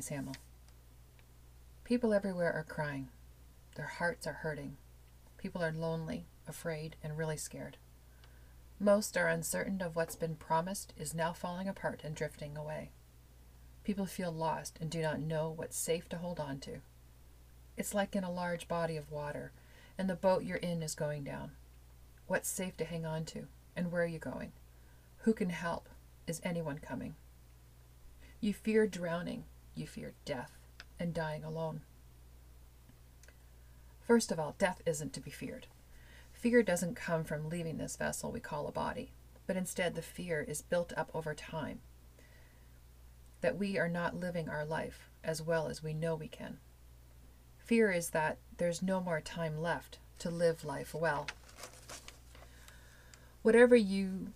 Denise Hamill. People everywhere are crying. Their hearts are hurting. People are lonely, afraid, and really scared. Most are uncertain of what's been promised is now falling apart and drifting away. People feel lost and do not know what's safe to hold on to. It's like in a large body of water, and the boat you're in is going down. What's safe to hang on to, and where are you going? Who can help? Is anyone coming? You fear drowning, you fear death, and dying alone. First of all, death isn't to be feared. Fear doesn't come from leaving this vessel we call a body, but instead the fear is built up over time that we are not living our life as well as we know we can. Fear is that there's no more time left to live life well. Whatever you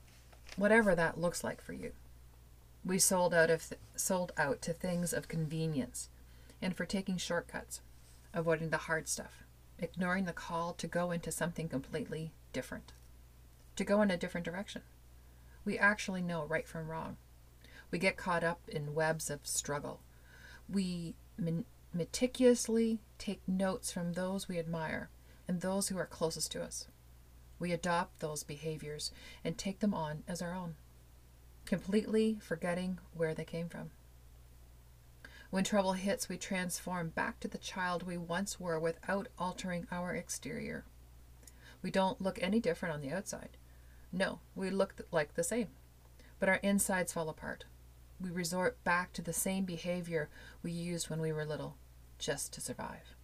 whatever that looks like for you. We sold out of sold out to things of convenience and for taking shortcuts, avoiding the hard stuff, ignoring the call to go into something completely different, to go in a different direction. We actually know right from wrong. We get caught up in webs of struggle. We meticulously take notes from those we admire and those who are closest to us. We adopt those behaviors and take them on as our own, completely forgetting where they came from. When trouble hits, we transform back to the child we once were without altering our exterior. We don't look any different on the outside. No, we look like the same, but our insides fall apart. We resort back to the same behavior we used when we were little, just to survive.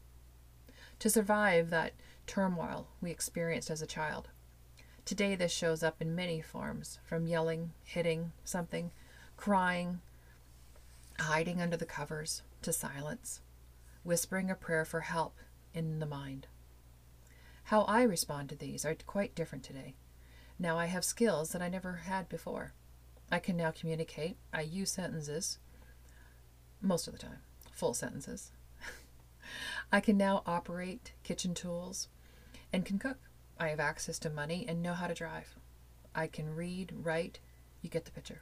To survive that turmoil we experienced as a child. Today, this shows up in many forms from yelling, hitting something, crying, hiding under the covers, to silence, whispering a prayer for help in the mind. How I respond to these are quite different today. Now I have skills that I never had before. I can now communicate. I use sentences most of the time, full sentences. I can now operate kitchen tools and can cook. I have access to money and know how to drive. I can read, write. You get the picture.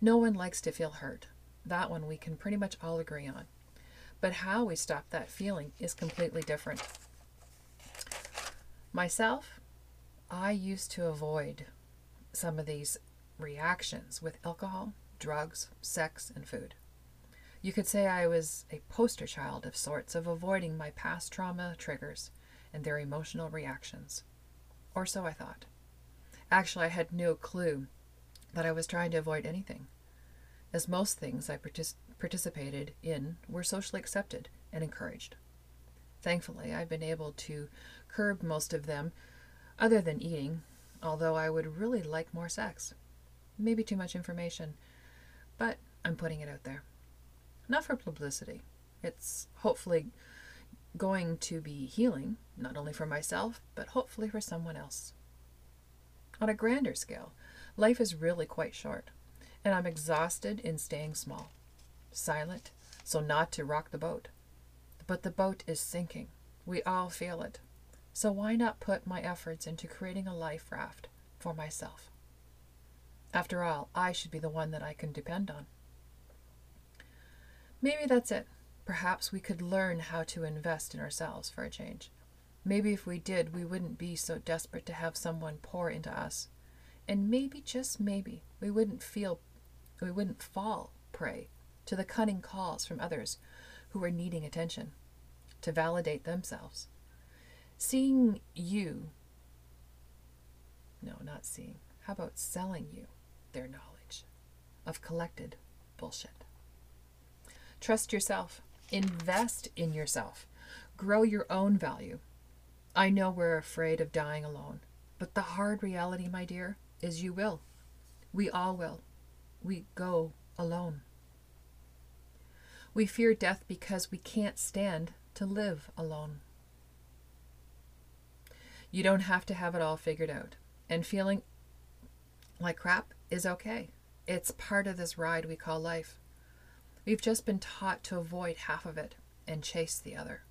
No one likes to feel hurt. That one we can pretty much all agree on. But how we stop that feeling is completely different. Myself, I used to avoid some of these reactions with alcohol, drugs, sex, and food. You could say I was a poster child of sorts of avoiding my past trauma triggers and their emotional reactions. Or so I thought. Actually, I had no clue that I was trying to avoid anything as most things I partic- participated in were socially accepted and encouraged. Thankfully, I've been able to curb most of them, other than eating, although I would really like more sex. Maybe too much information, but I'm putting it out there. Not for publicity. It's hopefully going to be healing, not only for myself, but hopefully for someone else. On a grander scale, life is really quite short and I'm exhausted in staying small, silent, so not to rock the boat. But the boat is sinking. We all feel it. So why not put my efforts into creating a life raft for myself? After all, I should be the one that I can depend on. Maybe that's it. Perhaps we could learn how to invest in ourselves for a change. Maybe if we did, we wouldn't be so desperate to have someone pour into us. And maybe, just maybe, we wouldn't feel we wouldn't fall prey to the cunning calls from others who were needing attention to validate themselves. Seeing you, no, not seeing, how about selling you their knowledge of collected bullshit? Trust yourself, invest in yourself, grow your own value. I know we're afraid of dying alone, but the hard reality, my dear, is you will. We all will we go alone. We fear death because we can't stand to live alone. You don't have to have it all figured out, and feeling like crap is okay. It's part of this ride we call life. We've just been taught to avoid half of it and chase the other.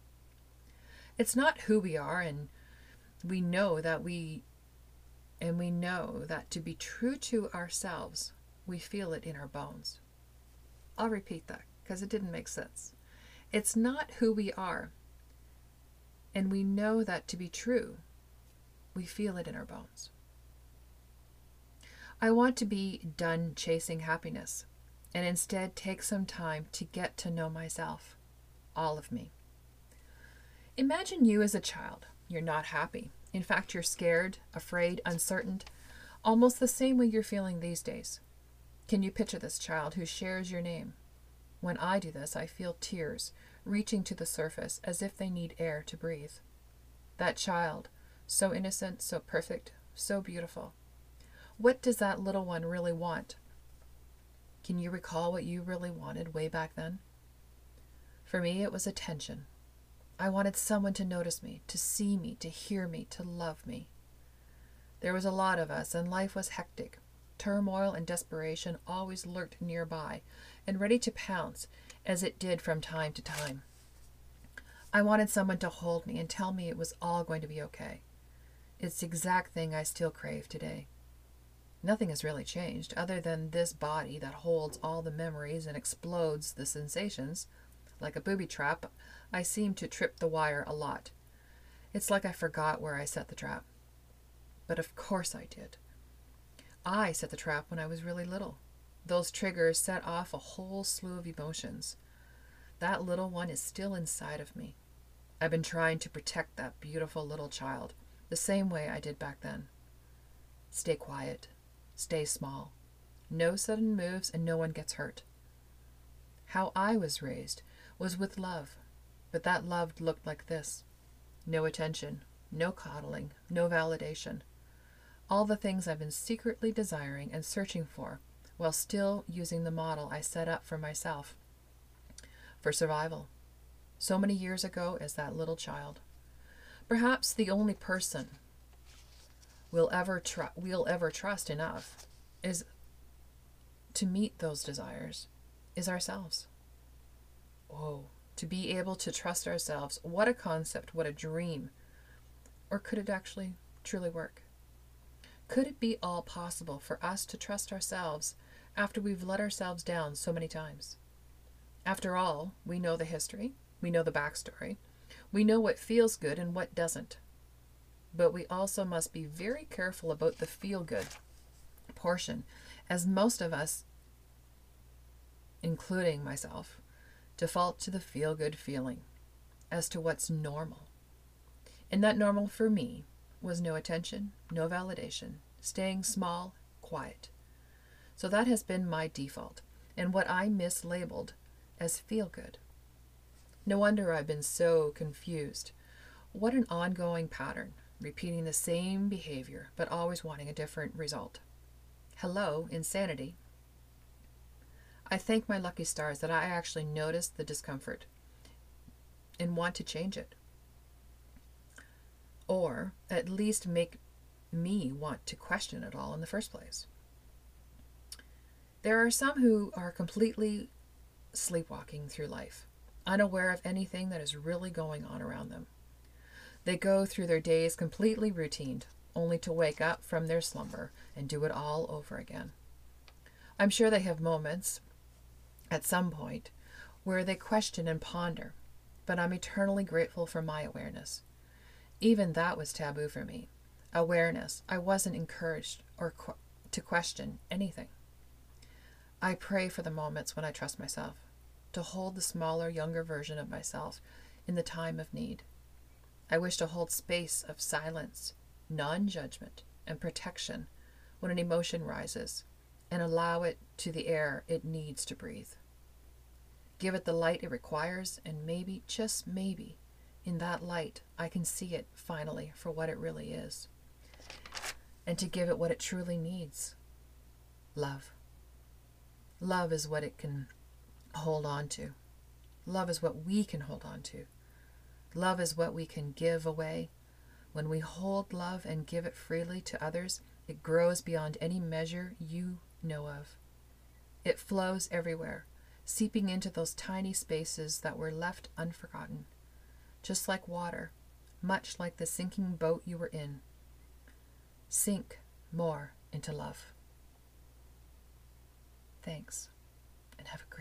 It's not who we are, and we know that we and we know that to be true to ourselves we feel it in our bones. I'll repeat that because it didn't make sense. It's not who we are. And we know that to be true. We feel it in our bones. I want to be done chasing happiness and instead take some time to get to know myself, all of me. Imagine you as a child. You're not happy. In fact, you're scared, afraid, uncertain, almost the same way you're feeling these days. Can you picture this child who shares your name? When I do this, I feel tears reaching to the surface as if they need air to breathe. That child, so innocent, so perfect, so beautiful. What does that little one really want? Can you recall what you really wanted way back then? For me, it was attention. I wanted someone to notice me, to see me, to hear me, to love me. There was a lot of us, and life was hectic. Turmoil and desperation always lurked nearby and ready to pounce, as it did from time to time. I wanted someone to hold me and tell me it was all going to be okay. It's the exact thing I still crave today. Nothing has really changed, other than this body that holds all the memories and explodes the sensations. Like a booby trap, I seem to trip the wire a lot. It's like I forgot where I set the trap. But of course I did. I set the trap when I was really little. Those triggers set off a whole slew of emotions. That little one is still inside of me. I've been trying to protect that beautiful little child the same way I did back then. Stay quiet. Stay small. No sudden moves and no one gets hurt. How I was raised was with love, but that love looked like this no attention, no coddling, no validation all the things I've been secretly desiring and searching for while still using the model I set up for myself for survival so many years ago as that little child. Perhaps the only person we'll ever, tr- we'll ever trust enough is to meet those desires is ourselves. Whoa, to be able to trust ourselves. What a concept, what a dream. Or could it actually truly work? Could it be all possible for us to trust ourselves after we've let ourselves down so many times? After all, we know the history, we know the backstory, we know what feels good and what doesn't. But we also must be very careful about the feel good portion, as most of us, including myself, default to the feel good feeling as to what's normal. And that normal for me was no attention, no validation, staying small, quiet. So that has been my default, and what I mislabeled as feel good. No wonder I've been so confused. What an ongoing pattern, repeating the same behavior, but always wanting a different result. Hello, insanity. I thank my lucky stars that I actually notice the discomfort and want to change it or at least make me want to question it all in the first place. There are some who are completely sleepwalking through life, unaware of anything that is really going on around them. They go through their days completely routined, only to wake up from their slumber and do it all over again. I'm sure they have moments at some point where they question and ponder, but I'm eternally grateful for my awareness. Even that was taboo for me. Awareness. I wasn't encouraged or qu- to question anything. I pray for the moments when I trust myself, to hold the smaller, younger version of myself in the time of need. I wish to hold space of silence, non judgment, and protection when an emotion rises, and allow it to the air it needs to breathe. Give it the light it requires, and maybe, just maybe, in that light, I can see it finally for what it really is. And to give it what it truly needs love. Love is what it can hold on to. Love is what we can hold on to. Love is what we can give away. When we hold love and give it freely to others, it grows beyond any measure you know of. It flows everywhere, seeping into those tiny spaces that were left unforgotten just like water, much like the sinking boat you were in. Sink more into love. Thanks, and have a